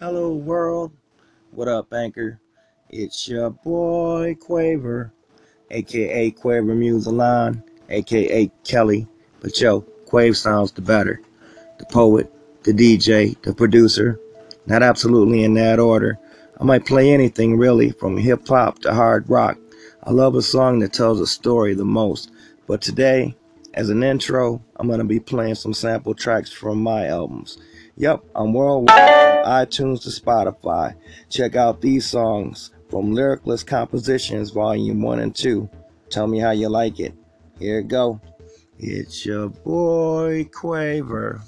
Hello world, what up Anchor? It's your boy Quaver, aka Quaver Musalon, aka Kelly. But yo, Quave sounds the better. The poet, the DJ, the producer. Not absolutely in that order. I might play anything really, from hip hop to hard rock. I love a song that tells a story the most. But today, as an intro, I'm gonna be playing some sample tracks from my albums. Yep, I'm worldwide from iTunes to Spotify. Check out these songs from Lyricless Compositions Volume 1 and 2. Tell me how you like it. Here it go. It's your boy Quaver.